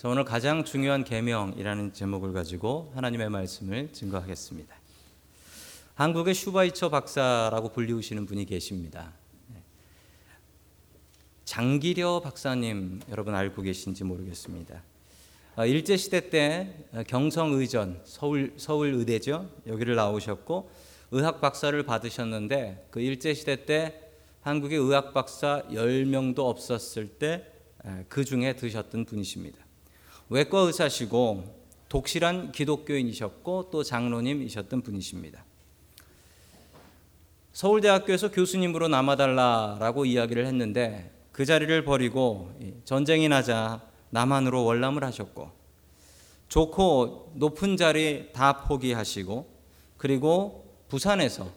자, 오늘 가장 중요한 계명이라는 제목을 가지고 하나님의 말씀을 증거하겠습니다. 한국의 슈바이처 박사라고 불리우시는 분이 계십니다. 장기려 박사님 여러분 알고 계신지 모르겠습니다. 아, 일제 시대 때 경성 의전 서울 서울 의대죠 여기를 나오셨고 의학 박사를 받으셨는데 그 일제 시대 때 한국의 의학 박사 10명도 없었을 때 그 중에 드셨던 분이십니다. 외과 의사시고 독실한 기독교인이셨고 또 장로님이셨던 분이십니다. 서울대학교에서 교수님으로 남아달라라고 이야기를 했는데 그 자리를 버리고 전쟁이 나자 남한으로 월남을 하셨고 좋고 높은 자리 다 포기하시고 그리고 부산에서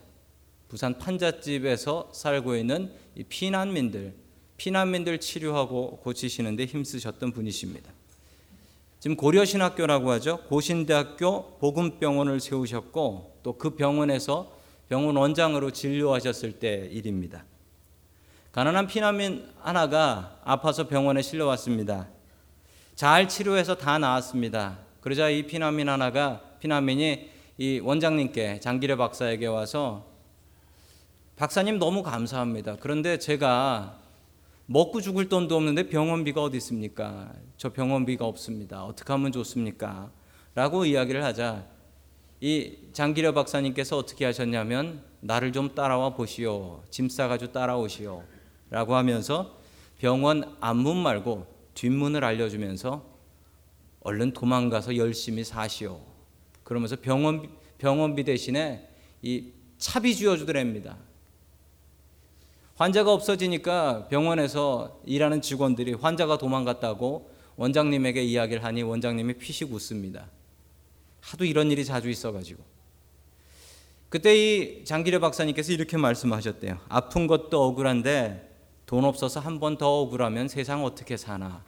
부산 판잣집에서 살고 있는 피난민들 피난민들 치료하고 고치시는데 힘쓰셨던 분이십니다. 지금 고려신학교라고 하죠. 고신대학교 복음병원을 세우셨고 또 그 병원에서 병원 원장으로 진료하셨을 때 일입니다. 가난한 피난민 하나가 아파서 병원에 실려왔습니다. 잘 치료해서 다 나았습니다. 그러자 이 피난민 하나가 피난민이 이 원장님께 장기래 박사에게 와서 박사님 너무 감사합니다. 그런데 제가 먹고 죽을 돈도 없는데 병원비가 어디 있습니까? 저 병원비가 없습니다. 어떻게 하면 좋습니까? 라고 이야기를 하자 이 장기려 박사님께서 어떻게 하셨냐면 나를 좀 따라와 보시오. 짐 싸가지고 따라오시오. 라고 하면서 병원 앞문 말고 뒷문을 알려주면서 얼른 도망가서 열심히 사시오. 그러면서 병원, 병원비 대신에 이 차비 쥐어주더랍니다. 환자가 없어지니까 병원에서 일하는 직원들이 환자가 도망갔다고 원장님에게 이야기를 하니 원장님이 피식 웃습니다. 하도 이런 일이 자주 있어가지고. 그때 이 장기려 박사님께서 이렇게 말씀하셨대요. 아픈 것도 억울한데 돈 없어서 한 번 더 억울하면 세상 어떻게 사나.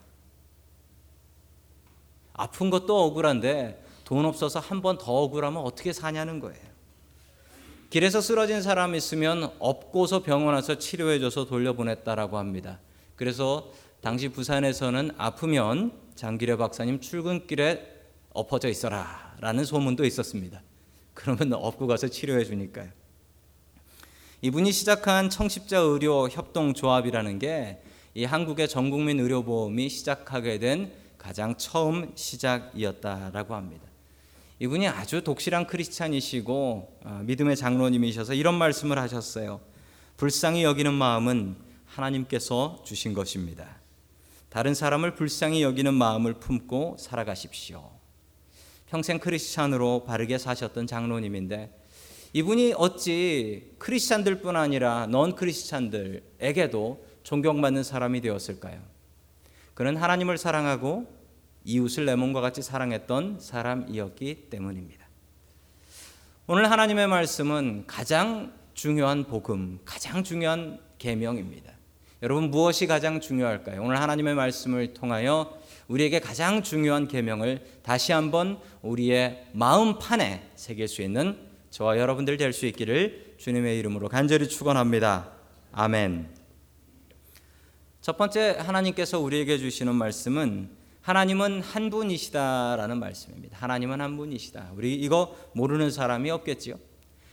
아픈 것도 억울한데 돈 없어서 한 번 더 억울하면 어떻게 사냐는 거예요. 길에서 쓰러진 사람 있으면 업고서 병원 와서 치료해줘서 돌려보냈다라고 합니다. 그래서 당시 부산에서는 아프면 장기려 박사님 출근길에 엎어져 있어라 라는 소문도 있었습니다. 그러면 업고 가서 치료해 주니까요. 이분이 시작한 청십자 의료 협동조합이라는 게 이 한국의 전국민 의료보험이 시작하게 된 가장 처음 시작이었다라고 합니다. 이분이 아주 독실한 크리스찬이시고 어, 믿음의 장로님이셔서 이런 말씀을 하셨어요. 불쌍히 여기는 마음은 하나님께서 주신 것입니다. 다른 사람을 불쌍히 여기는 마음을 품고 살아가십시오. 평생 크리스찬으로 바르게 사셨던 장로님인데 이분이 어찌 크리스찬들뿐 아니라 넌 크리스찬들에게도 존경받는 사람이 되었을까요? 그는 하나님을 사랑하고 이웃을 내 몸과 같이 사랑했던 사람이었기 때문입니다. 오늘 하나님의 말씀은 가장 중요한 복음, 가장 중요한 계명입니다. 여러분 무엇이 가장 중요할까요? 오늘 하나님의 말씀을 통하여 우리에게 가장 중요한 계명을 다시 한번 우리의 마음판에 새길 수 있는 저와 여러분들 될 수 있기를 주님의 이름으로 간절히 축원합니다. 아멘. 첫 번째 하나님께서 우리에게 주시는 말씀은 하나님은 한 분이시다라는 말씀입니다. 하나님은 한 분이시다. 우리 이거 모르는 사람이 없겠지요.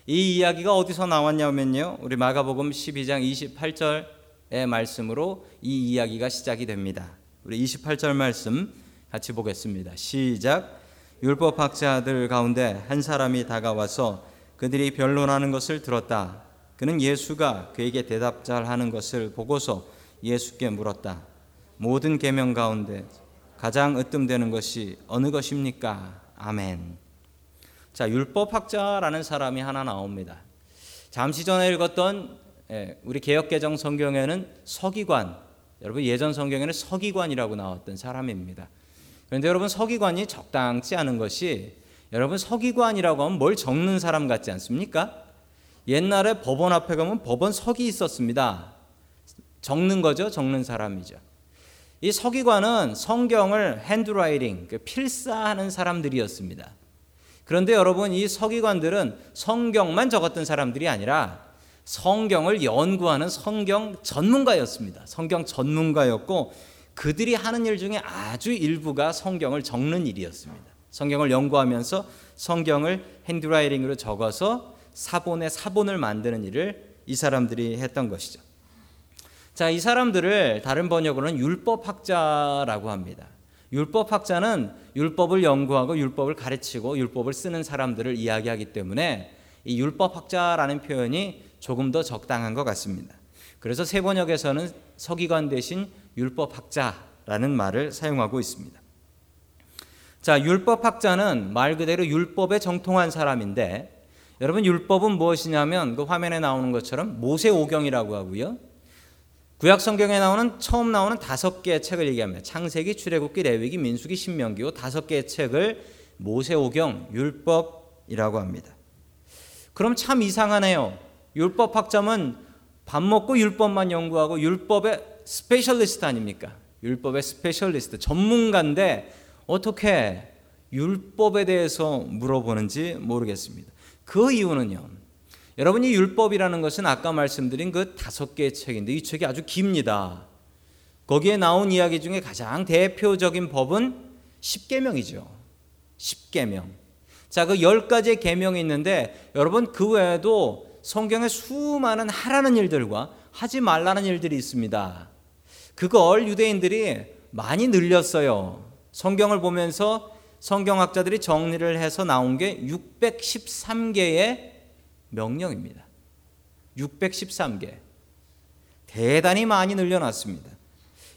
이 이야기가 어디서 나왔냐면요. 우리 마가복음 12장 28절의 말씀으로 이 이야기가 시작이 됩니다. 우리 28절 말씀 같이 보겠습니다. 시작. 율법 학자들 가운데 한 사람이 다가와서 그들이 변론하는 것을 들었다. 그는 예수가 그에게 대답 잘 하는 것을 보고서 예수께 물었다. 모든 계명 가운데 가장 으뜸되는 것이 어느 것입니까? 아멘. 자, 율법학자라는 사람이 하나 나옵니다. 잠시 전에 읽었던 예, 우리 개혁개정 성경에는 서기관, 여러분 예전 성경에는 서기관이라고 나왔던 사람입니다. 그런데 여러분 서기관이 적당치 않은 것이 여러분 서기관이라고 하면 뭘 적는 사람 같지 않습니까? 옛날에 법원 앞에 가면 법원 석이 있었습니다. 적는 거죠. 적는 사람이죠. 이 서기관은 성경을 핸드라이팅, 그 필사하는 사람들이었습니다. 그런데 여러분 이 서기관들은 성경만 적었던 사람들이 아니라 성경을 연구하는 성경 전문가였습니다. 성경 전문가였고 그들이 하는 일 중에 아주 일부가 성경을 적는 일이었습니다. 성경을 연구하면서 성경을 핸드라이팅으로 적어서 사본에 사본을 만드는 일을 이 사람들이 했던 것이죠. 자, 이 사람들을 다른 번역으로는 율법학자라고 합니다. 율법학자는 율법을 연구하고 율법을 가르치고 율법을 쓰는 사람들을 이야기하기 때문에 이 율법학자라는 표현이 조금 더 적당한 것 같습니다. 그래서 세 번역에서는 서기관 대신 율법학자라는 말을 사용하고 있습니다. 자, 율법학자는 말 그대로 율법에 정통한 사람인데 여러분 율법은 무엇이냐면 그 화면에 나오는 것처럼 모세오경이라고 하고요. 구약 성경에 나오는 처음 나오는 다섯 개의 책을 얘기합니다. 창세기, 출애굽기, 레위기, 민수기, 신명기 요 다섯 개의 책을 모세오경 율법이라고 합니다. 그럼 참 이상하네요. 율법 학자면 밥 먹고 율법만 연구하고 율법의 specialist 아닙니까? 율법의 specialist 전문가인데 어떻게 율법에 대해서 물어보는지 모르겠습니다. 그 이유는요. 여러분 이 율법이라는 것은 아까 말씀드린 그 다섯 개의 책인데 이 책이 아주 깁니다. 거기에 나온 이야기 중에 가장 대표적인 법은 십계명이죠. 십계명. 자, 그열 가지의 계명이 있는데 여러분 그 외에도 성경에 수많은 하라는 일들과 하지 말라는 일들이 있습니다. 그걸 유대인들이 많이 늘렸어요. 성경을 보면서 성경학자들이 정리를 해서 나온 게 613개의 명령입니다. 613개. 대단히 많이 늘려놨습니다.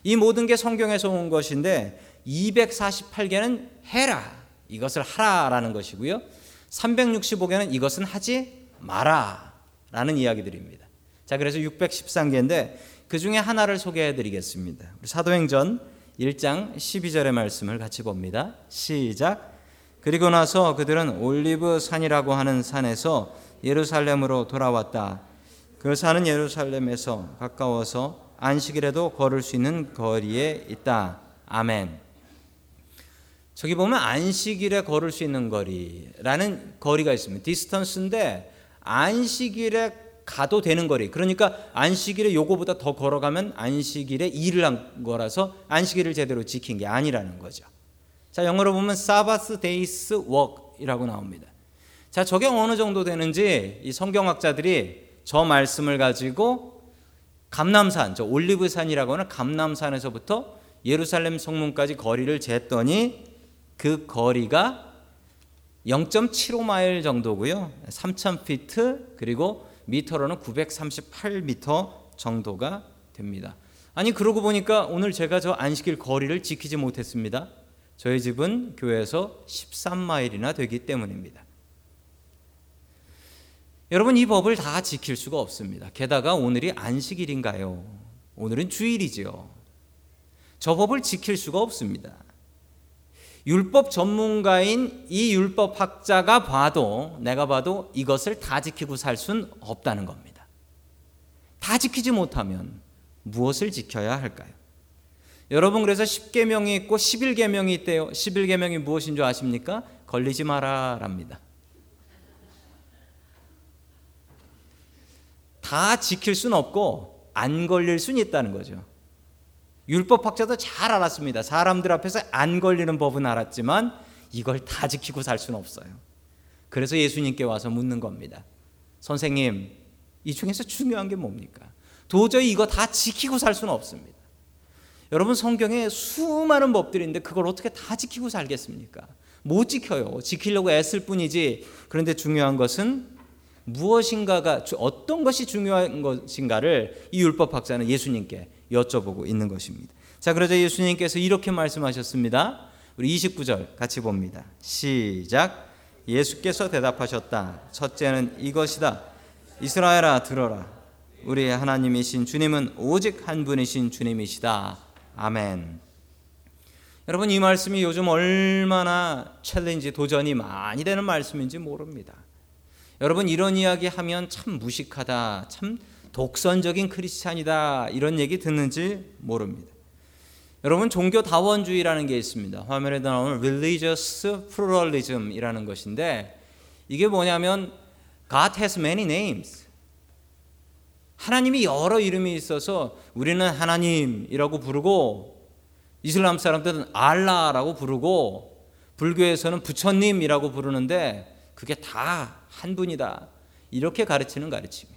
이 모든 게 성경에서 온 것인데 248개는 해라. 이것을 하라라는 것이고요. 365개는 이것은 하지 마라. 라는 이야기들입니다. 자, 그래서 613개인데 그 중에 하나를 소개해 드리겠습니다. 사도행전 1장 12절의 말씀을 같이 봅니다. 시작. 그리고 나서 그들은 올리브 산이라고 하는 산에서 예루살렘으로 돌아왔다. 그 산은 예루살렘에서 가까워서 안식일에도 걸을 수 있는 거리에 있다. 아멘. 저기 보면 안식일에 걸을 수 있는 거리라는 거리가 있습니다. distance인데 안식일에 가도 되는 거리. 그러니까 안식일에 요거보다 더 걸어가면 안식일에 일을 한 거라서 안식일을 제대로 지킨 게 아니라는 거죠. 자, 영어로 보면 Sabbath day's walk이라고 나옵니다. 자, 저게 어느 정도 되는지 이 성경학자들이 저 말씀을 가지고 감남산, 저 올리브산이라고 하는 감남산에서부터 예루살렘 성문까지 거리를 쟀더니 그 거리가 0.75마일 정도고요. 3,000피트 그리고 미터로는 938미터 정도가 됩니다. 아니 그러고 보니까 오늘 제가 저 안식일 거리를 지키지 못했습니다. 저희 집은 교회에서 13마일이나 되기 때문입니다. 여러분 이 법을 다 지킬 수가 없습니다. 게다가 오늘이 안식일인가요? 오늘은 주일이지요. 저 법을 지킬 수가 없습니다. 율법 전문가인 이 율법 학자가 봐도 내가 봐도 이것을 다 지키고 살 수는 없다는 겁니다. 다 지키지 못하면 무엇을 지켜야 할까요? 여러분 그래서 10계명이 있고 11계명이 있대요. 11계명이 무엇인 줄 아십니까? 걸리지 마라랍니다. 다 지킬 수는 없고 안 걸릴 수는 있다는 거죠. 율법학자도 잘 알았습니다. 사람들 앞에서 안 걸리는 법은 알았지만 이걸 다 지키고 살 수는 없어요. 그래서 예수님께 와서 묻는 겁니다. 선생님, 이 중에서 중요한 게 뭡니까? 도저히 이거 다 지키고 살 수는 없습니다. 여러분 성경에 수많은 법들이 있는데 그걸 어떻게 다 지키고 살겠습니까? 못 지켜요. 지키려고 애쓸 뿐이지. 그런데 중요한 것은 무엇인가가 어떤 것이 중요한 것인가를 이 율법 학자는 예수님께 여쭤보고 있는 것입니다. 자, 그러자 예수님께서 이렇게 말씀하셨습니다. 우리 29절 같이 봅니다. 시작. 예수께서 대답하셨다. 첫째는 이것이다. 이스라엘아 들어라. 우리 하나님이신 주님은 오직 한 분이신 주님이시다. 아멘. 여러분 이 말씀이 요즘 얼마나 챌린지 도전이 많이 되는 말씀인지 모릅니다. 여러분 이런 이야기 하면 참 무식하다, 참 독선적인 크리스찬이다 이런 얘기 듣는지 모릅니다. 여러분 종교 다원주의라는 게 있습니다. 화면에 나오는 religious pluralism이라는 것인데 이게 뭐냐면 God has many names. 하나님이 여러 이름이 있어서 우리는 하나님이라고 부르고 이슬람 사람들은 알라라고 부르고 불교에서는 부처님이라고 부르는데 그게 다 한 분이다. 이렇게 가르치는 가르침이에요.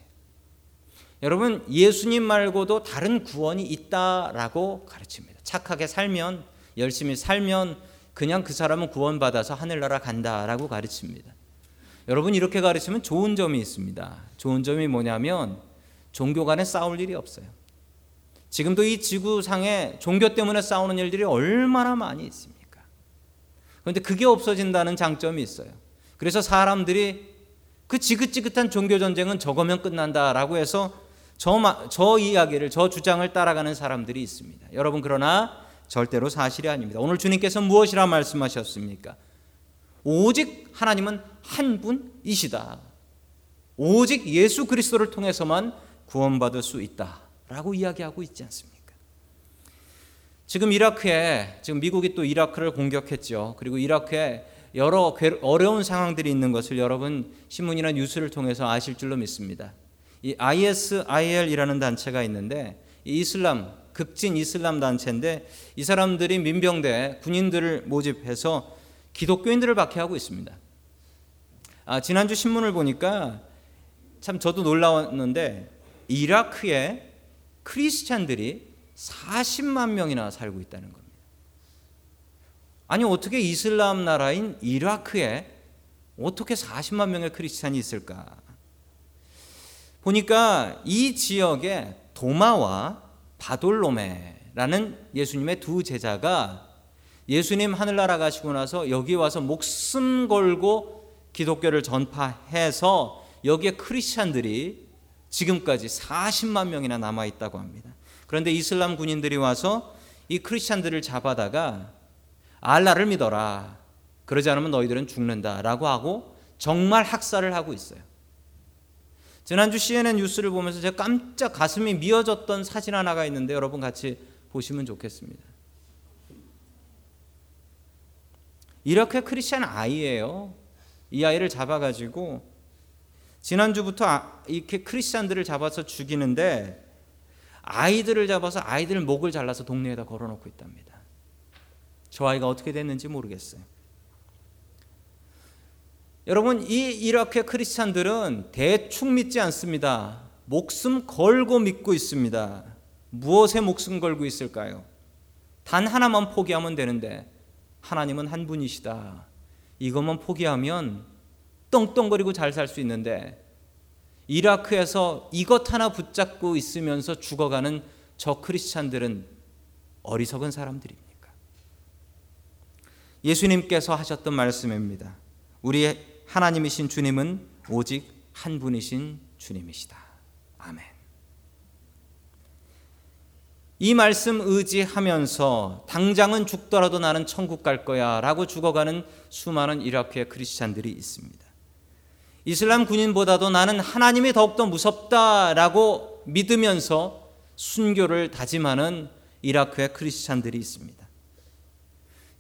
여러분 예수님 말고도 다른 구원이 있다라고 가르칩니다. 착하게 살면 열심히 살면 그냥 그 사람은 구원받아서 하늘나라 간다라고 가르칩니다. 여러분 이렇게 가르치면 좋은 점이 있습니다. 좋은 점이 뭐냐면 종교 간에 싸울 일이 없어요. 지금도 이 지구상에 종교 때문에 싸우는 일들이 얼마나 많이 있습니까? 그런데 그게 없어진다는 장점이 있어요. 그래서 사람들이 그 지긋지긋한 종교 전쟁은 저거면 끝난다라고 해서 저, 저 이야기를 저 주장을 따라가는 사람들이 있습니다. 여러분 그러나 절대로 사실이 아닙니다. 오늘 주님께서 무엇이라 말씀하셨습니까? 오직 하나님은 한 분이시다. 오직 예수 그리스도를 통해서만 구원받을 수 있다라고 이야기하고 있지 않습니까? 지금 이라크에 지금 미국이 또 이라크를 공격했죠. 그리고 이라크에 여러 어려운 상황들이 있는 것을 여러분 신문이나 뉴스를 통해서 아실 줄로 믿습니다. 이 ISIL이라는 단체가 있는데 이슬람 극진 이슬람 단체인데 이 사람들이 민병대 군인들을 모집해서 기독교인들을 박해하고 있습니다. 아, 지난주 신문을 보니까 참 저도 놀라웠는데 이라크에 크리스찬들이 40만 명이나 살고 있다는 겁니다. 아니 어떻게 이슬람 나라인 이라크에 어떻게 40만 명의 크리스찬이 있을까? 보니까 이 지역에 도마와 바돌로메라는 예수님의 두 제자가 예수님 하늘나라 가시고 나서 여기 와서 목숨 걸고 기독교를 전파해서 여기에 크리스찬들이 지금까지 40만 명이나 남아 있다고 합니다. 그런데 이슬람 군인들이 와서 이 크리스찬들을 잡아다가 알라를 믿어라. 그러지 않으면 너희들은 죽는다라고 하고 정말 학살을 하고 있어요. 지난주 CNN 뉴스를 보면서 제가 깜짝 가슴이 미어졌던 사진 하나가 있는데 여러분 같이 보시면 좋겠습니다. 이렇게 크리스천 아이예요. 이 아이를 잡아가지고 지난주부터 아, 이렇게 크리스천들을 잡아서 죽이는데 아이들을 잡아서 아이들 목을 잘라서 동네에다 걸어놓고 있답니다. 저 아이가 어떻게 됐는지 모르겠어요. 여러분 이 이라크 크리스찬들은 대충 믿지 않습니다. 목숨 걸고 믿고 있습니다. 무엇에 목숨 걸고 있을까요? 단 하나만 포기하면 되는데 하나님은 한 분이시다. 이것만 포기하면 떵떵거리고 잘 살 수 있는데 이라크에서 이것 하나 붙잡고 있으면서 죽어가는 저 크리스찬들은 어리석은 사람들입니다. 예수님께서 하셨던 말씀입니다. 우리 하나님이신 주님은 오직 한 분이신 주님이시다. 아멘. 이 말씀 의지하면서 당장은 죽더라도 나는 천국 갈 거야 라고 죽어가는 수많은 이라크의 크리스찬들이 있습니다. 이슬람 군인보다도 나는 하나님이 더욱더 무섭다 라고 믿으면서 순교를 다짐하는 이라크의 크리스찬들이 있습니다.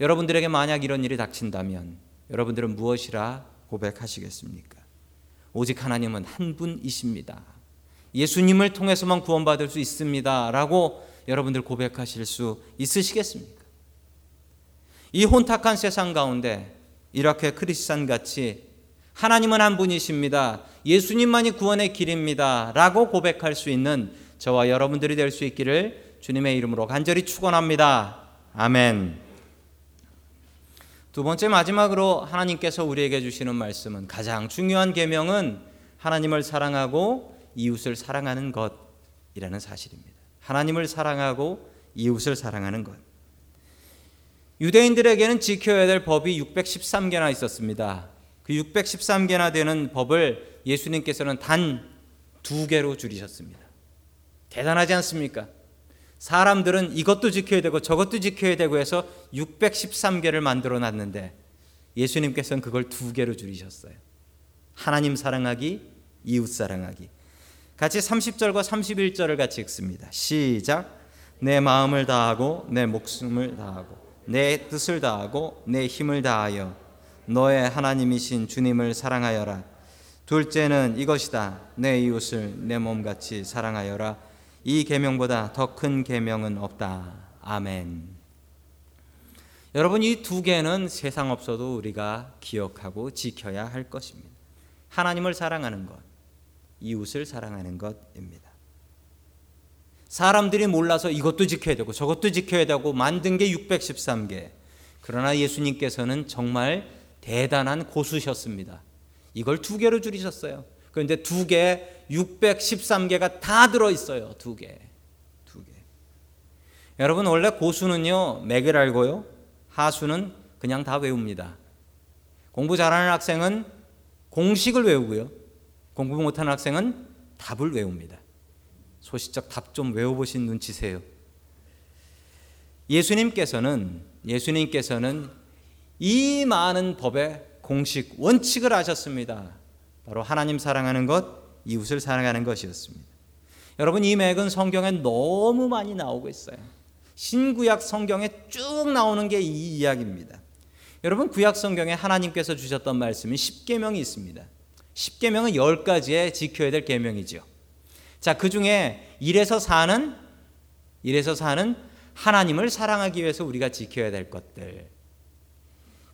여러분들에게 만약 이런 일이 닥친다면 여러분들은 무엇이라 고백하시겠습니까? 오직 하나님은 한 분이십니다. 예수님을 통해서만 구원받을 수 있습니다. 라고 여러분들 고백하실 수 있으시겠습니까? 이 혼탁한 세상 가운데 이렇게 크리스찬 같이 하나님은 한 분이십니다. 예수님만이 구원의 길입니다. 라고 고백할 수 있는 저와 여러분들이 될 수 있기를 주님의 이름으로 간절히 축원합니다. 아멘. 두 번째 마지막으로 하나님께서 우리에게 주시는 말씀은 가장 중요한 계명은 하나님을 사랑하고 이웃을 사랑하는 것이라는 사실입니다. 하나님을 사랑하고 이웃을 사랑하는 것. 유대인들에게는 지켜야 될 법이 613개나 있었습니다. 그 613개나 되는 법을 예수님께서는 단 두 개로 줄이셨습니다. 대단하지 않습니까? 사람들은 이것도 지켜야 되고 저것도 지켜야 되고 해서 613개를 만들어 놨는데 예수님께서는 그걸 두 개로 줄이셨어요. 하나님 사랑하기, 이웃 사랑하기. 같이 30절과 31절을 같이 읽습니다. 시작. 내 마음을 다하고 내 목숨을 다하고 내 뜻을 다하고 내 힘을 다하여 너의 하나님이신 주님을 사랑하여라. 둘째는 이것이다. 내 이웃을 내 몸같이 사랑하여라. 이 계명보다 더 큰 계명은 없다. 아멘. 여러분 이 두 개는 세상 없어도 우리가 기억하고 지켜야 할 것입니다. 하나님을 사랑하는 것, 이웃을 사랑하는 것입니다. 사람들이 몰라서 이것도 지켜야 되고 저것도 지켜야 되고 만든 게 613개. 그러나 예수님께서는 정말 대단한 고수셨습니다. 이걸 두 개로 줄이셨어요. 그런데 두 개, 613개가 다 들어 있어요. 두 개. 두 개. 여러분 원래 고수는요. 맥을 알고요. 하수는 그냥 다 외웁니다. 공부 잘하는 학생은 공식을 외우고요. 공부 못하는 학생은 답을 외웁니다. 소시적 답 좀 외워보신 눈치세요. 예수님께서는 예수님께서는 이 많은 법의 공식 원칙을 아셨습니다. 바로 하나님 사랑하는 것, 이웃을 사랑하는 것이었습니다. 여러분 이 맥은 성경에 너무 많이 나오고 있어요. 신구약 성경에 쭉 나오는 게 이 이야기입니다. 여러분 구약 성경에 하나님께서 주셨던 말씀이 10계명이 있습니다. 10계명은 10가지의 지켜야 될 계명이죠. 자, 그중에 1에서 4는 1에서 4는 하나님을 사랑하기 위해서 우리가 지켜야 될 것들.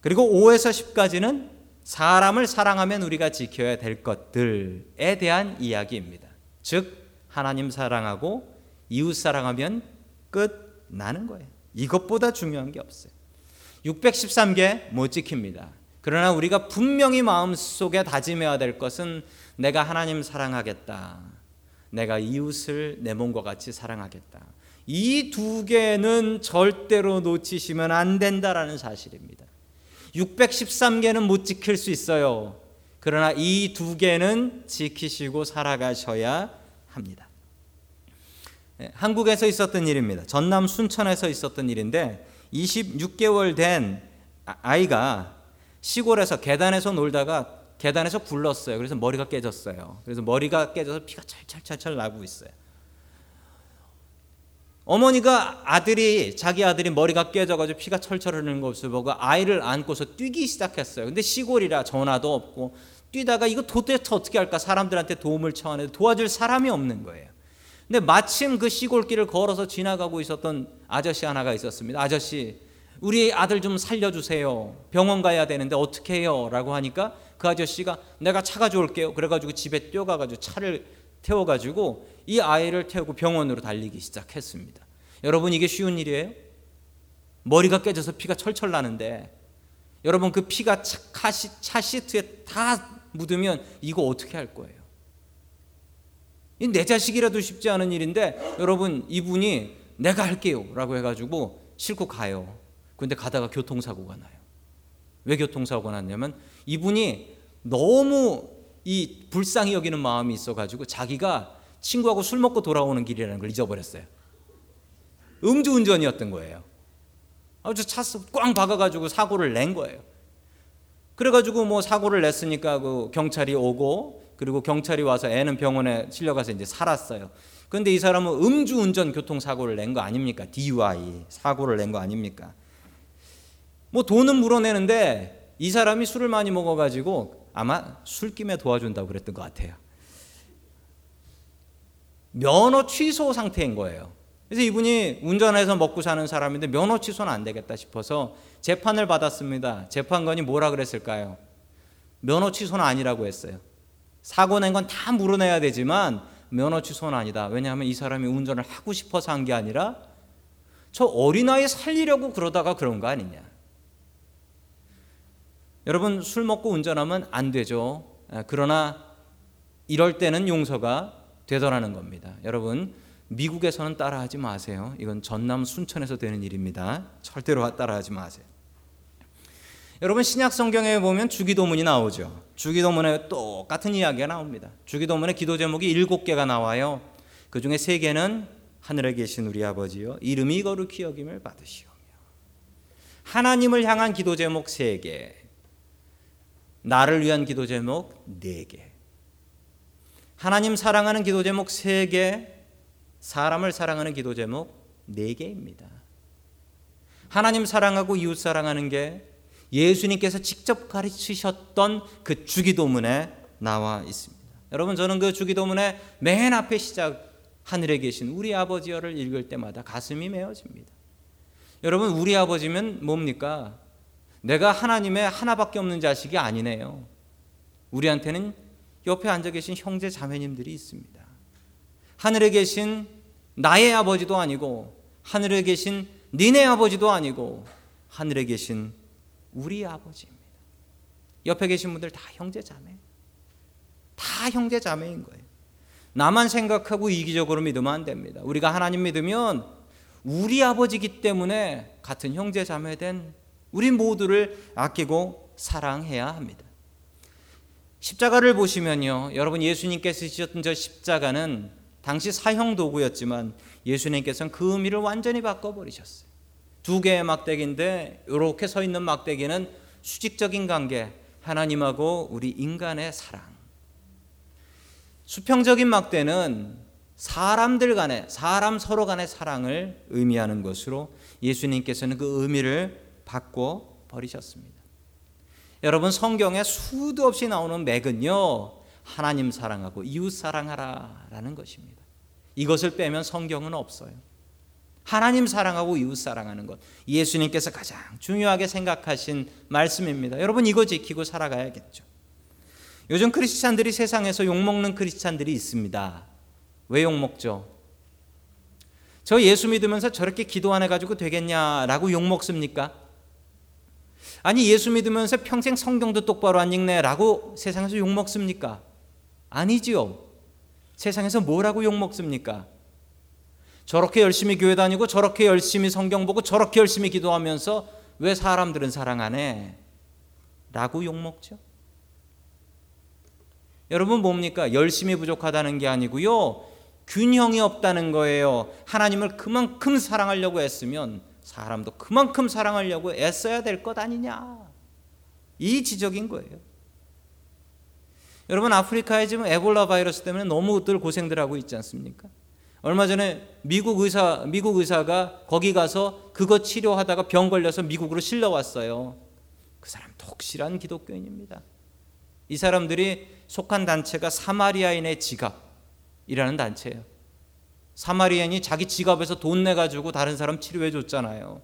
그리고 5에서 10까지는 사람을 사랑하면 우리가 지켜야 될 것들에 대한 이야기입니다. 즉 하나님 사랑하고 이웃 사랑하면 끝 나는 거예요. 이것보다 중요한 게 없어요. 613개 못 지킵니다. 그러나 우리가 분명히 마음속에 다짐해야 될 것은 내가 하나님 사랑하겠다. 내가 이웃을 내 몸과 같이 사랑하겠다. 이 두 개는 절대로 놓치시면 안 된다라는 사실입니다. 613개는 못 지킬 수 있어요. 그러나 이 두 개는 지키시고 살아가셔야 합니다. 네, 한국에서 있었던 일입니다. 전남 순천에서 있었던 일인데 26개월 된 아, 아이가 시골에서 계단에서 놀다가 계단에서 굴렀어요. 그래서 머리가 깨졌어요. 그래서 머리가 깨져서 피가 철철철철 나고 있어요. 어머니가 아들이 자기 아들이 머리가 깨져가지고 피가 철철 흐르는 것을 보고 아이를 안고서 뛰기 시작했어요. 근데 시골이라 전화도 없고 뛰다가 이거 도대체 어떻게 할까 사람들한테 도움을 청하는데 도와줄 사람이 없는 거예요. 근데 마침 그 시골길을 걸어서 지나가고 있었던 아저씨 하나가 있었습니다. 아저씨, 우리 아들 좀 살려주세요. 병원 가야 되는데 어떻게 해요? 라고 하니까 그 아저씨가 내가 차 가 져올게요. 그래가지고 집에 뛰어가가지고 차를 태워가지고 이 아이를 태우고 병원으로 달리기 시작했습니다. 여러분 이게 쉬운 일이에요? 머리가 깨져서 피가 철철 나는데 여러분 그 피가 차, 차 시트에 다 묻으면 이거 어떻게 할 거예요? 내 자식이라도 쉽지 않은 일인데 여러분 이분이 내가 할게요 라고 해가지고 싣고 가요. 근데 가다가 교통사고가 나요. 왜 교통사고가 났냐면 이분이 너무 이 불쌍히 여기는 마음이 있어가지고 자기가 친구하고 술 먹고 돌아오는 길이라는 걸 잊어버렸어요. 음주운전이었던 거예요. 아주 차꽝 박아가지고 사고를 낸 거예요. 그래가지고 뭐 사고를 냈으니까 그 경찰이 오고 그리고 경찰이 와서 애는 병원에 실려가서 이제 살았어요. 그런데 이 사람은 음주운전 교통사고를 낸 거 아닙니까? DUI 사고를 낸 거 아닙니까? 뭐 돈은 물어내는데 이 사람이 술을 많이 먹어가지고 아마 술김에 도와준다고 그랬던 것 같아요. 면허 취소 상태인 거예요. 그래서 이분이 운전해서 먹고 사는 사람인데 면허 취소는 안 되겠다 싶어서 재판을 받았습니다. 재판관이 뭐라 그랬을까요? 면허 취소는 아니라고 했어요. 사고 낸 건 다 물어내야 되지만 면허 취소는 아니다. 왜냐하면 이 사람이 운전을 하고 싶어서 한 게 아니라 저 어린아이 살리려고 그러다가 그런 거 아니냐. 여러분 술 먹고 운전하면 안 되죠. 그러나 이럴 때는 용서가 되더라는 겁니다. 여러분 미국에서는 따라하지 마세요. 이건 전남 순천에서 되는 일입니다. 절대로 따라하지 마세요. 여러분 신약 성경에 보면 주기도문이 나오죠. 주기도문에 똑같은 이야기가 나옵니다. 주기도문에 기도 제목이 일곱 개가 나와요. 그 중에 세 개는 하늘에 계신 우리 아버지요 이름이 거룩히 여김을 받으시오며 하나님을 향한 기도 제목 세 개, 나를 위한 기도 제목 네 개, 하나님 사랑하는 기도 제목 세 개, 사람을 사랑하는 기도 제목 네 개입니다. 하나님 사랑하고 이웃 사랑하는 게 예수님께서 직접 가르치셨던 그 주기도문에 나와 있습니다. 여러분 저는 그 주기도문의 맨 앞에 시작 하늘에 계신 우리 아버지여를 읽을 때마다 가슴이 메어집니다. 여러분 우리 아버지면 뭡니까? 내가 하나님의 하나밖에 없는 자식이 아니네요. 우리한테는 옆에 앉아 계신 형제 자매님들이 있습니다. 하늘에 계신 나의 아버지도 아니고 하늘에 계신 니네 아버지도 아니고 하늘에 계신 우리 아버지입니다. 옆에 계신 분들 다 형제 자매. 다 형제 자매인 거예요. 나만 생각하고 이기적으로 믿으면 안 됩니다. 우리가 하나님 믿으면 우리 아버지기 때문에 같은 형제 자매 된 우리 모두를 아끼고 사랑해야 합니다. 십자가를 보시면요. 여러분 예수님께서 지셨던 저 십자가는 당시 사형 도구였지만 예수님께서는 그 의미를 완전히 바꿔 버리셨어요. 두 개의 막대기인데 이렇게 서 있는 막대기는 수직적인 관계, 하나님하고 우리 인간의 사랑. 수평적인 막대는 사람들 간의 사람 서로 간의 사랑을 의미하는 것으로 예수님께서는 그 의미를 바꿔 버리셨습니다. 여러분 성경에 수도 없이 나오는 맥은요 하나님 사랑하고 이웃 사랑하라라는 것입니다. 이것을 빼면 성경은 없어요. 하나님 사랑하고 이웃 사랑하는 것 예수님께서 가장 중요하게 생각하신 말씀입니다. 여러분 이거 지키고 살아가야겠죠. 요즘 크리스찬들이 세상에서 욕먹는 크리스찬들이 있습니다. 왜 욕먹죠? 저 예수 믿으면서 저렇게 기도 안 해가지고 되겠냐라고 욕먹습니까? 아니 예수 믿으면서 평생 성경도 똑바로 안 읽네라고 세상에서 욕 먹습니까? 아니지요. 세상에서 뭐라고 욕 먹습니까? 저렇게 열심히 교회 다니고 저렇게 열심히 성경 보고 저렇게 열심히 기도하면서 왜 사람들은 사랑 안 해? 라고 욕 먹죠. 여러분 뭡니까? 열심히 부족하다는 게 아니고요. 균형이 없다는 거예요. 하나님을 그만큼 사랑하려고 했으면 사람도 그만큼 사랑하려고 애써야 될 것 아니냐. 이 지적인 거예요. 여러분 아프리카에 지금 에볼라 바이러스 때문에 너무들 고생들 하고 있지 않습니까? 얼마 전에 미국 의사 미국 의사가 거기 가서 그거 치료하다가 병 걸려서 미국으로 실려 왔어요. 그 사람 독실한 기독교인입니다. 이 사람들이 속한 단체가 사마리아인의 지갑이라는 단체예요. 사마리아인이 자기 지갑에서 돈 내 가지고 다른 사람 치료해 줬잖아요.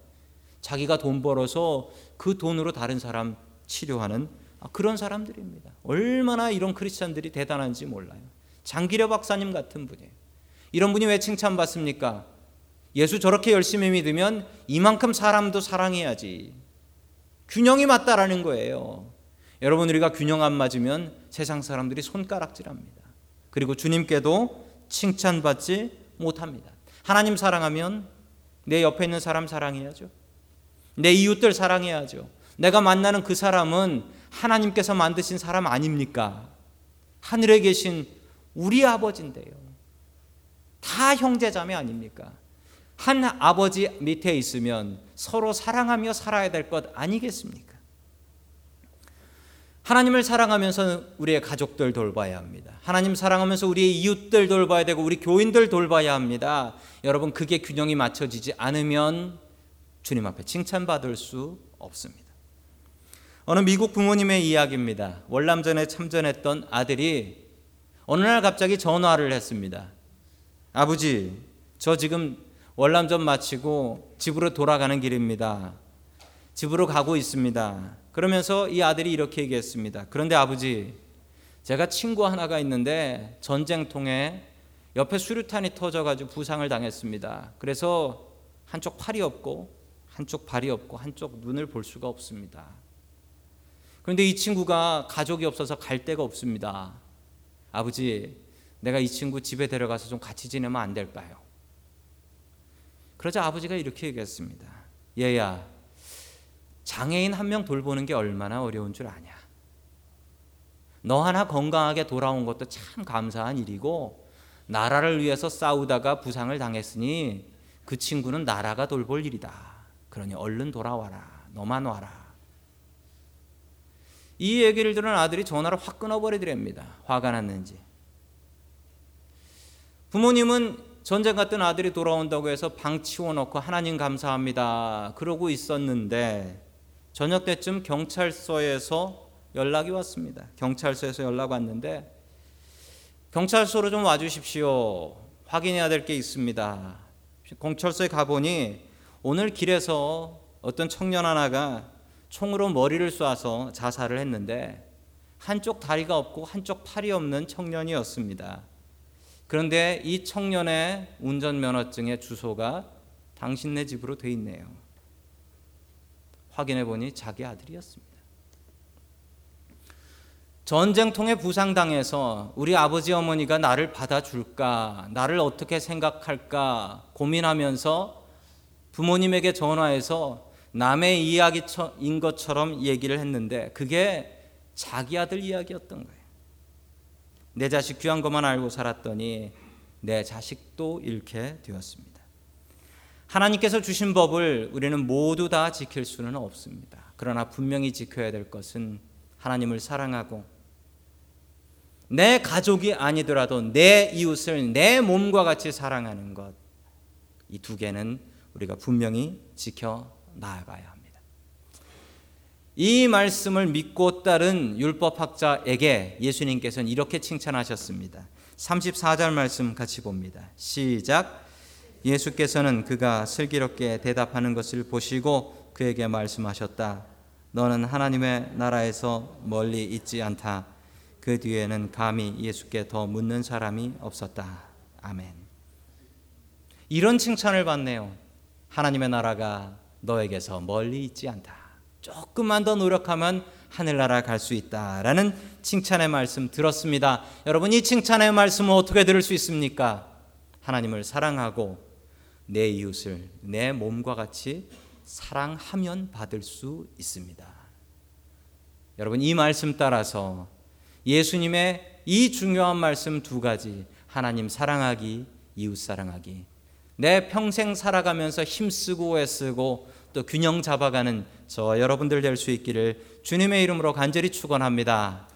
자기가 돈 벌어서 그 돈으로 다른 사람 치료하는 아, 그런 사람들입니다. 얼마나 이런 크리스천들이 대단한지 몰라요. 장기려 박사님 같은 분이에요. 이런 분이 왜 칭찬받습니까? 예수 저렇게 열심히 믿으면 이만큼 사람도 사랑해야지. 균형이 맞다라는 거예요. 여러분 우리가 균형 안 맞으면 세상 사람들이 손가락질합니다. 그리고 주님께도 칭찬받지 못합니다. 하나님 사랑하면 내 옆에 있는 사람 사랑해야죠. 내 이웃들 사랑해야죠. 내가 만나는 그 사람은 하나님께서 만드신 사람 아닙니까? 하늘에 계신 우리 아버지인데요. 다 형제자매 아닙니까? 한 아버지 밑에 있으면 서로 사랑하며 살아야 될 것 아니겠습니까? 하나님을 사랑하면서 우리의 가족들 돌봐야 합니다. 하나님 사랑하면서 우리의 이웃들 돌봐야 되고 우리 교인들 돌봐야 합니다. 여러분 그게 균형이 맞춰지지 않으면 주님 앞에 칭찬받을 수 없습니다. 어느 미국 부모님의 이야기입니다. 월남전에 참전했던 아들이 어느 날 갑자기 전화를 했습니다. 아버지, 저 지금 월남전 마치고 집으로 돌아가는 길입니다. 집으로 가고 있습니다. 그러면서 이 아들이 이렇게 얘기했습니다. 그런데 아버지, 제가 친구 하나가 있는데 전쟁통에 옆에 수류탄이 터져가지고 부상을 당했습니다. 그래서 한쪽 팔이 없고 한쪽 발이 없고 한쪽 눈을 볼 수가 없습니다. 그런데 이 친구가 가족이 없어서 갈 데가 없습니다. 아버지, 내가 이 친구 집에 데려가서 좀 같이 지내면 안 될까요? 그러자 아버지가 이렇게 얘기했습니다. 얘야, 장애인 한 명 돌보는 게 얼마나 어려운 줄 아냐. 너 하나 건강하게 돌아온 것도 참 감사한 일이고 나라를 위해서 싸우다가 부상을 당했으니 그 친구는 나라가 돌볼 일이다. 그러니 얼른 돌아와라. 너만 와라. 이 얘기를 들은 아들이 전화를 확 끊어버리더랍니다. 화가 났는지. 부모님은 전쟁 갔던 아들이 돌아온다고 해서 방 치워놓고 하나님 감사합니다. 그러고 있었는데 저녁 때쯤 경찰서에서 연락이 왔습니다. 경찰서에서 연락 왔는데 경찰서로 좀 와주십시오. 확인해야 될 게 있습니다. 경찰서에 가보니 오늘 길에서 어떤 청년 하나가 총으로 머리를 쏴서 자살을 했는데 한쪽 다리가 없고 한쪽 팔이 없는 청년이었습니다. 그런데 이 청년의 운전면허증의 주소가 당신네 집으로 돼 있네요. 확인해 보니 자기 아들이었습니다. 전쟁통에 부상당해서 우리 아버지 어머니가 나를 받아줄까, 나를 어떻게 생각할까 고민하면서 부모님에게 전화해서 남의 이야기인 것처럼 얘기를 했는데 그게 자기 아들 이야기였던 거예요. 내 자식 귀한 것만 알고 살았더니 내 자식도 잃게 되었습니다. 하나님께서 주신 법을 우리는 모두 다 지킬 수는 없습니다. 그러나 분명히 지켜야 될 것은 하나님을 사랑하고 내 가족이 아니더라도 내 이웃을 내 몸과 같이 사랑하는 것. 이 두 개는 우리가 분명히 지켜 나아가야 합니다. 이 말씀을 믿고 따른 율법학자에게 예수님께서는 이렇게 칭찬하셨습니다. 34절 말씀 같이 봅니다. 시작. 예수께서는 그가 슬기롭게 대답하는 것을 보시고 그에게 말씀하셨다. 너는 하나님의 나라에서 멀리 있지 않다. 그 뒤에는 감히 예수께 더 묻는 사람이 없었다. 아멘. 이런 칭찬을 받네요. 하나님의 나라가 너에게서 멀리 있지 않다. 조금만 더 노력하면 하늘나라 갈 수 있다라는 칭찬의 말씀 들었습니다. 여러분 이 칭찬의 말씀은 어떻게 들을 수 있습니까? 하나님을 사랑하고 내 이웃을 내 몸과 같이 사랑하면 받을 수 있습니다. 여러분 이 말씀 따라서 예수님의 이 중요한 말씀 두 가지 하나님 사랑하기 이웃 사랑하기 내 평생 살아가면서 힘쓰고 애쓰고 또 균형 잡아가는 저 여러분들 될 수 있기를 주님의 이름으로 간절히 축원합니다.